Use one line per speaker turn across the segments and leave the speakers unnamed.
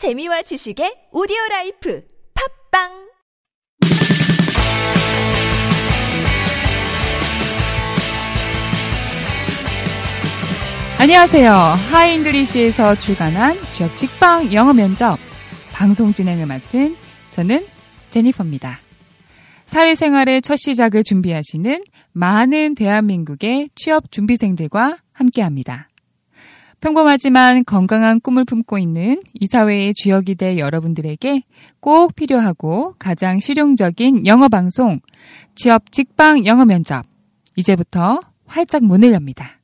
재미와 지식의 오디오 라이프 팟빵
안녕하세요. 하이잉글리시에서 출간한 취업 직방 영어 면접 방송 진행을 맡은 저는 제니퍼입니다. 사회생활의 첫 시작을 준비하시는 많은 대한민국의 취업 준비생들과 함께합니다. 평범하지만 건강한 꿈을 품고 있는 이 사회의 주역이 될 여러분들에게 꼭 필요하고 가장 실용적인 영어 방송 취업 직방 영어 면접 이제부터 활짝 문을 엽니다.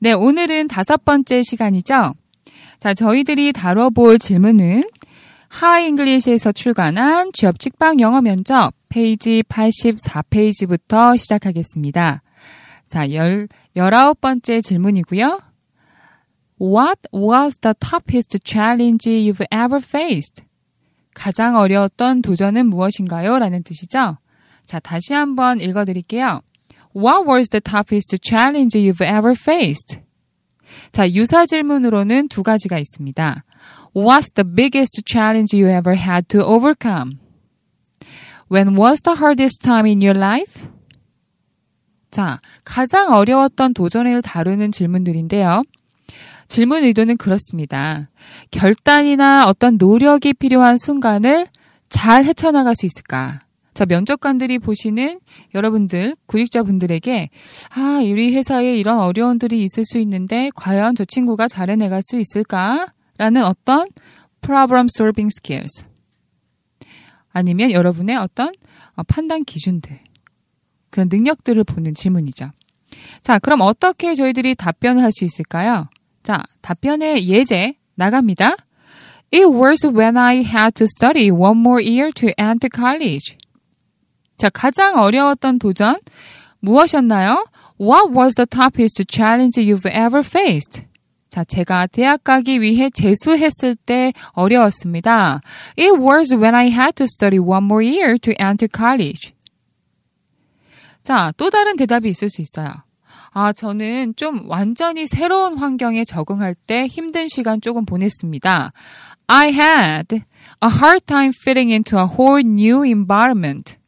네, 오늘은 다섯 번째 시간이죠. 자, 저희들이 다뤄볼 질문은 하잉글리시에서 출간한 취업 직방 영어 면접 페이지 84페이지부터 시작하겠습니다. 자, 열, 열아홉 번째 질문이고요. What was the toughest challenge you've ever faced? 가장 어려웠던 도전은 무엇인가요? 라는 뜻이죠. 자, 다시 한번 읽어드릴게요. What was the toughest challenge you've ever faced? 자, 유사 질문으로는 두 가지가 있습니다. What's the biggest challenge you ever had to overcome? When was the hardest time in your life? 자, 가장 어려웠던 도전을 다루는 질문들인데요. 질문 의도는 그렇습니다. 결단이나 어떤 노력이 필요한 순간을 잘 헤쳐나갈 수 있을까? 자, 면접관들이 보시는 여러분들, 구직자분들에게, 아, 우리 회사에 이런 어려움들이 있을 수 있는데, 과연 저 친구가 잘 해내갈 수 있을까? 라는 어떤 problem solving skills. 아니면 여러분의 어떤 판단 기준들. 그런 능력들을 보는 질문이죠. 자, 그럼 어떻게 저희들이 답변을 할 수 있을까요? 자, 답변의 예제 나갑니다. It was when I had to study one more year to enter college. 자, 가장 어려웠던 도전 무엇이었나요? What was the toughest challenge you've ever faced? 자, 제가 대학 가기 위해 재수했을 때 어려웠습니다. It was when I had to study one more year to enter college. 자, 또 다른 대답이 있을 수 있어요. 아, 저는 좀 완전히 새로운 환경에 적응할 때 힘든 시간 조금 보냈습니다. I had a hard time fitting into a whole new environment.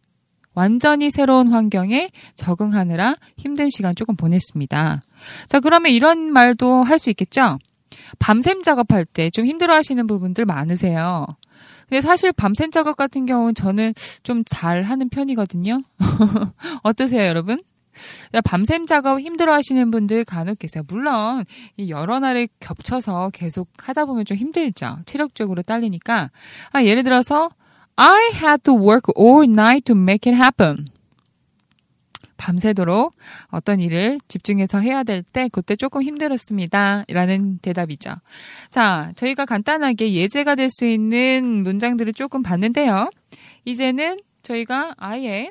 완전히 새로운 환경에 적응하느라 힘든 시간 조금 보냈습니다. 자, 그러면 이런 말도 할 수 있겠죠? 밤샘 작업할 때 좀 힘들어 하시는 부분들 많으세요. 근데 사실 밤샘 작업 같은 경우는 저는 좀 잘 하는 편이거든요. 어떠세요, 여러분? 밤샘 작업 힘들어 하시는 분들 간혹 계세요. 물론, 여러 날을 겹쳐서 계속 하다 보면 좀 힘들죠. 체력적으로 딸리니까. 아, 예를 들어서, I had to work all night to make it happen. 밤새도록 어떤 일을 집중해서 해야 될 때 그때 조금 힘들었습니다. 라는 대답이죠. 자, 저희가 간단하게 예제가 될 수 있는 문장들을 조금 봤는데요. 이제는 저희가 아예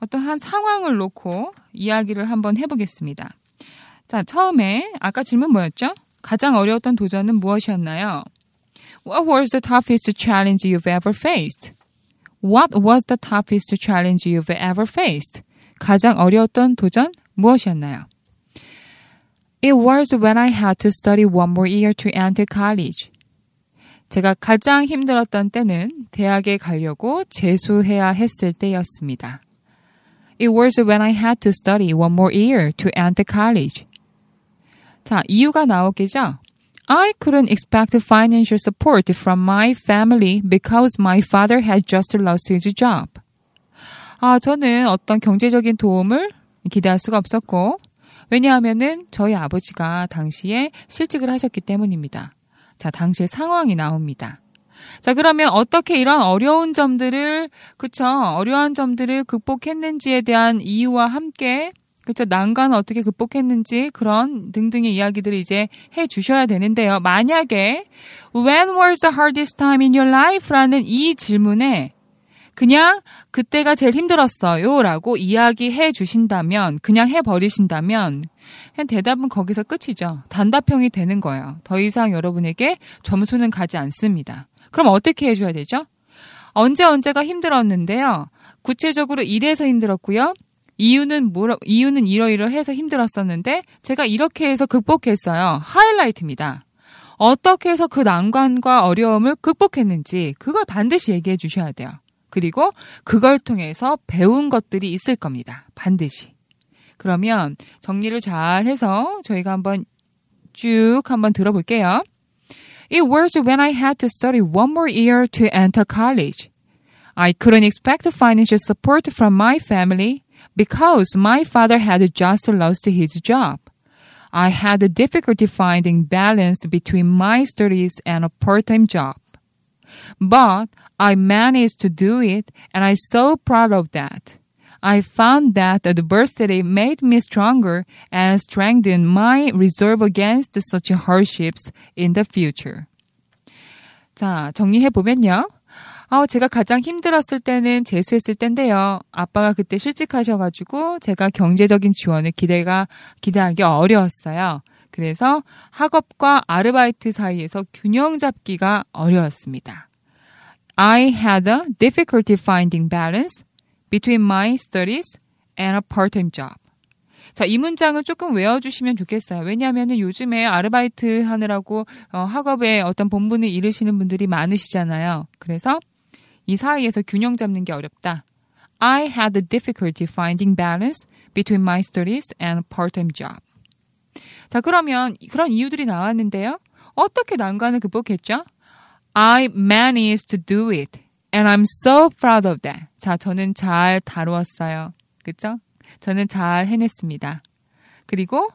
어떠한 상황을 놓고 이야기를 한번 해보겠습니다. 자, 처음에 아까 질문 뭐였죠? 가장 어려웠던 도전은 무엇이었나요? What was the toughest challenge you've ever faced? What was the toughest challenge you've ever faced? 가장 어려웠던 도전 무엇이었나요? It was when I had to study one more year to enter college. 제가 가장 힘들었던 때는 대학에 가려고 재수해야 했을 때였습니다. It was when I had to study one more year to enter college. 자, 이유가 나오겠죠? I couldn't expect financial support from my family because my father had just lost his job. 아, 저는 어떤 경제적인 도움을 기대할 수가 없었고, 왜냐하면은 저희 아버지가 당시에 실직을 하셨기 때문입니다. 자, 당시의 상황이 나옵니다. 자, 그러면 어떻게 이런 어려운 점들을, 그쵸, 어려운 점들을 극복했는지에 대한 이유와 함께, 그쵸, 난관을 어떻게 극복했는지 그런 등등의 이야기들을 이제 해 주셔야 되는데요. 만약에, when was the hardest time in your life? 라는 이 질문에 그냥 그때가 제일 힘들었어요 라고 이야기해 주신다면, 그냥 해버리신다면, 그냥 대답은 거기서 끝이죠. 단답형이 되는 거예요. 더 이상 여러분에게 점수는 가지 않습니다. 그럼 어떻게 해줘야 되죠? 언제 언제가 힘들었는데요. 구체적으로 이래서 힘들었고요. 이유는 뭐라, 이유는 이러이러해서 힘들었었는데 제가 이렇게 해서 극복했어요. 하이라이트입니다. 어떻게 해서 그 난관과 어려움을 극복했는지 그걸 반드시 얘기해 주셔야 돼요. 그리고 그걸 통해서 배운 것들이 있을 겁니다. 반드시. 그러면 정리를 잘 해서 저희가 한번 쭉 한번 들어볼게요. It was when I had to study one more year to enter college. I couldn't expect financial support from my family because my father had just lost his job. I had a difficulty finding balance between my studies and a part-time job. But I managed to do it and I'm so proud of that. I found that adversity made me stronger and strengthened my resolve against such hardships in the future. 자, 정리해보면요. 아, 제가 가장 힘들었을 때는 재수했을 때인데요. 아빠가 그때 실직하셔가지고 제가 경제적인 지원을 기대가, 기대하기 어려웠어요. 그래서 학업과 아르바이트 사이에서 균형 잡기가 어려웠습니다. I had a difficulty finding balance between my studies and a part-time job. 자, 이 문장을 조금 외워주시면 좋겠어요. 왜냐하면 요즘에 아르바이트 하느라고 어, 학업에 어떤 본분을 잃으시는 분들이 많으시잖아요. 그래서 이 사이에서 균형 잡는 게 어렵다. I had a difficulty finding balance between my studies and part-time job. 자, 그러면 그런 이유들이 나왔는데요. 어떻게 난관을 극복했죠? I managed to do it. And I'm so proud of that. 자, 저는 잘 다루었어요. 그쵸? 저는 잘 해냈습니다. 그리고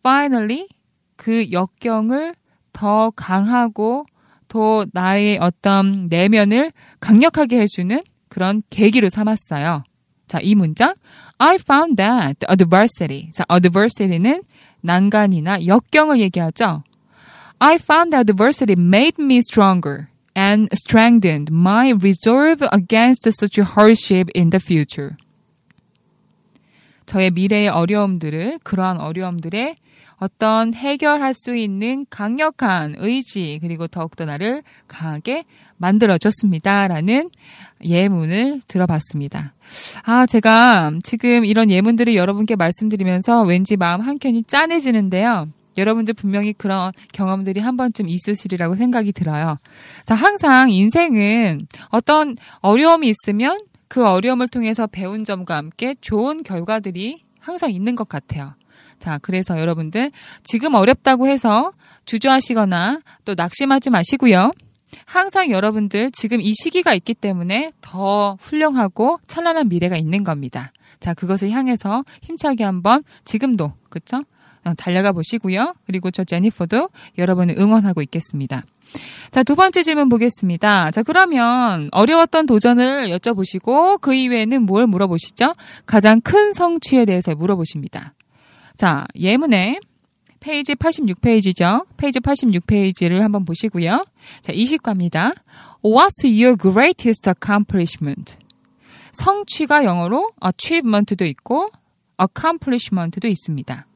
finally 그 역경을 더 강하고 더 나의 어떤 내면을 강력하게 해주는 그런 계기로 삼았어요. 자, 이 문장. I found that adversity. 자, adversity는 난간이나 역경을 얘기하죠. I found that adversity made me stronger and strengthened my resolve against such hardship in the future. 저의 미래의 어려움들을, 그러한 어려움들에 어떤 해결할 수 있는 강력한 의지, 그리고 더욱더 나를 강하게 만들어줬습니다. 라는 예문을 들어봤습니다. 아, 제가 지금 이런 예문들을 여러분께 말씀드리면서 왠지 마음 한켠이 짠해지는데요. 여러분들 분명히 그런 경험들이 한 번쯤 있으시리라고 생각이 들어요. 자, 항상 인생은 어떤 어려움이 있으면 그 어려움을 통해서 배운 점과 함께 좋은 결과들이 항상 있는 것 같아요. 자, 그래서 여러분들 지금 어렵다고 해서 주저하시거나 또 낙심하지 마시고요. 항상 여러분들 지금 이 시기가 있기 때문에 더 훌륭하고 찬란한 미래가 있는 겁니다. 자, 그것을 향해서 힘차게 한번 지금도, 그쵸? 어, 달려가 보시고요. 그리고 저 제니퍼도 여러분을 응원하고 있겠습니다. 자, 두 번째 질문 보겠습니다. 자, 그러면 어려웠던 도전을 여쭤보시고 그 이외에는 뭘 물어보시죠? 가장 큰 성취에 대해서 물어보십니다. 자, 예문에 페이지 86페이지죠. 페이지 86페이지를 한번 보시고요. 자, 20과입니다. What's your greatest accomplishment? 성취가 영어로 achievement도 있고 accomplishment도 있습니다.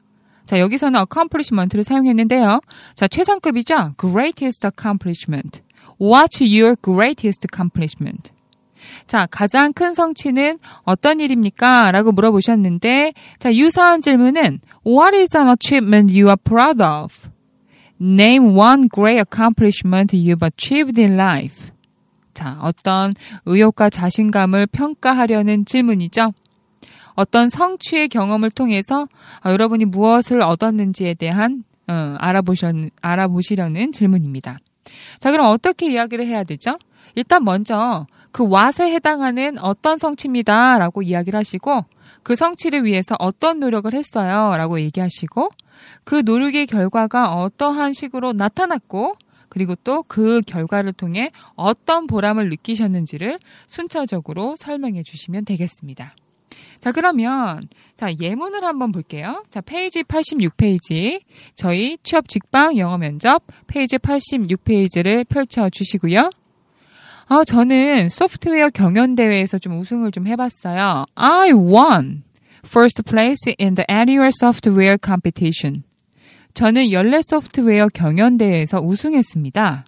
자, 여기서는 accomplishment를 사용했는데요. 자, 최상급이죠? greatest accomplishment. What's your greatest accomplishment? 자, 가장 큰 성취는 어떤 일입니까? 라고 물어보셨는데, 자, 유사한 질문은 What is an achievement you are proud of? Name one great accomplishment you've achieved in life. 자, 어떤 의욕과 자신감을 평가하려는 질문이죠. 어떤 성취의 경험을 통해서 어, 여러분이 무엇을 얻었는지에 대한 어, 알아보셔, 알아보시려는 질문입니다. 자, 그럼 어떻게 이야기를 해야 되죠? 일단 먼저 그 왓에 해당하는 어떤 성취입니다. 라고 이야기를 하시고 그 성취를 위해서 어떤 노력을 했어요. 라고 얘기하시고 그 노력의 결과가 어떠한 식으로 나타났고 그리고 또 그 결과를 통해 어떤 보람을 느끼셨는지를 순차적으로 설명해 주시면 되겠습니다. 자, 그러면, 자, 예문을 한번 볼게요. 자, 페이지 86페이지. 저희 취업 직방 영어 면접 페이지 86페이지를 펼쳐 주시고요. 아, 저는 소프트웨어 경연대회에서 좀 우승을 좀 해봤어요. I won first place in the annual software competition. 저는 연례 소프트웨어 경연대회에서 우승했습니다.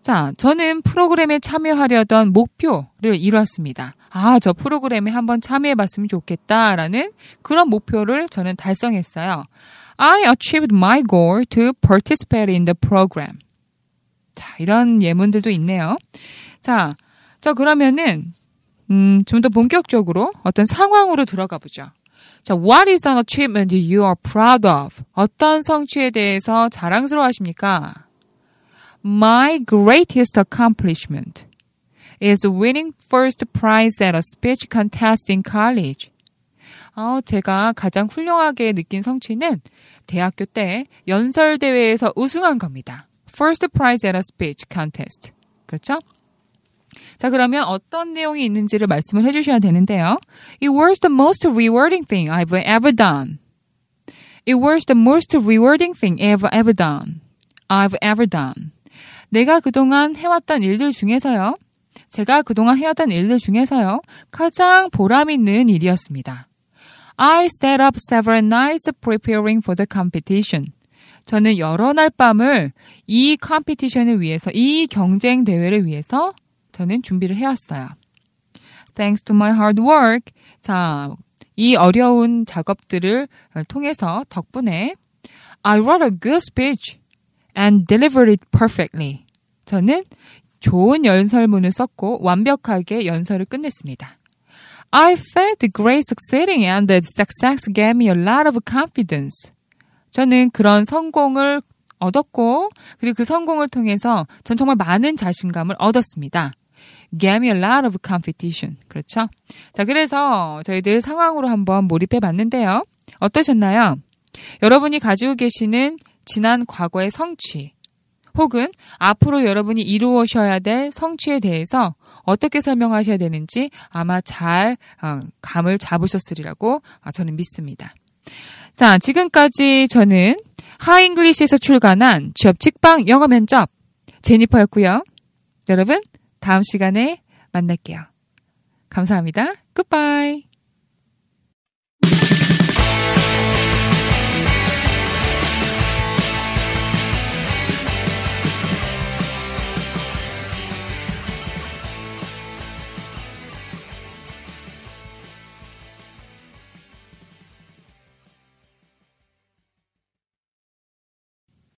자, 저는 프로그램에 참여하려던 목표를 이뤘습니다. 아, 저 프로그램에 한번 참여해봤으면 좋겠다라는 그런 목표를 저는 달성했어요. I achieved my goal to participate in the program. 자, 이런 예문들도 있네요. 자, 저 그러면은 음, 좀 더 본격적으로 어떤 상황으로 들어가 보죠. 자, what is an achievement you are proud of? 어떤 성취에 대해서 자랑스러워 하십니까? My greatest accomplishment is winning first prize at a speech contest in college. 어, 제가 가장 훌륭하게 느낀 성취는 대학교 때 연설대회에서 우승한 겁니다. First prize at a speech contest. 그렇죠? 자, 그러면 어떤 내용이 있는지를 말씀을 해주셔야 되는데요. It was the most rewarding thing I've ever done. It was the most rewarding thing I've ever done. I've ever done. 내가 그동안 해왔던 일들 중에서요. 제가 그동안 해왔던 일들 중에서요. 가장 보람 있는 일이었습니다. I stayed up several nights preparing for the competition. 저는 여러 날 밤을 이 컴피티션을 위해서, 이 경쟁 대회를 위해서 저는 준비를 해왔어요. Thanks to my hard work. 자, 이 어려운 작업들을 통해서 덕분에 I wrote a good speech and delivered it perfectly. 저는 좋은 연설문을 썼고 완벽하게 연설을 끝냈습니다. I felt great succeeding and the success gave me a lot of confidence. 저는 그런 성공을 얻었고 그리고 그 성공을 통해서 전 정말 많은 자신감을 얻었습니다. Gave me a lot of competition. 그렇죠? 자, 그래서 저희들 상황으로 한번 몰입해 봤는데요. 어떠셨나요? 여러분이 가지고 계시는 지난 과거의 성취, 혹은 앞으로 여러분이 이루어셔야 될 성취에 대해서 어떻게 설명하셔야 되는지 아마 잘 어, 감을 잡으셨으리라고 어, 저는 믿습니다. 자, 지금까지 저는 하잉글리시에서 출간한 취업 직방 영어 면접 제니퍼였고요. 여러분, 다음 시간에 만날게요. 감사합니다. 굿바이.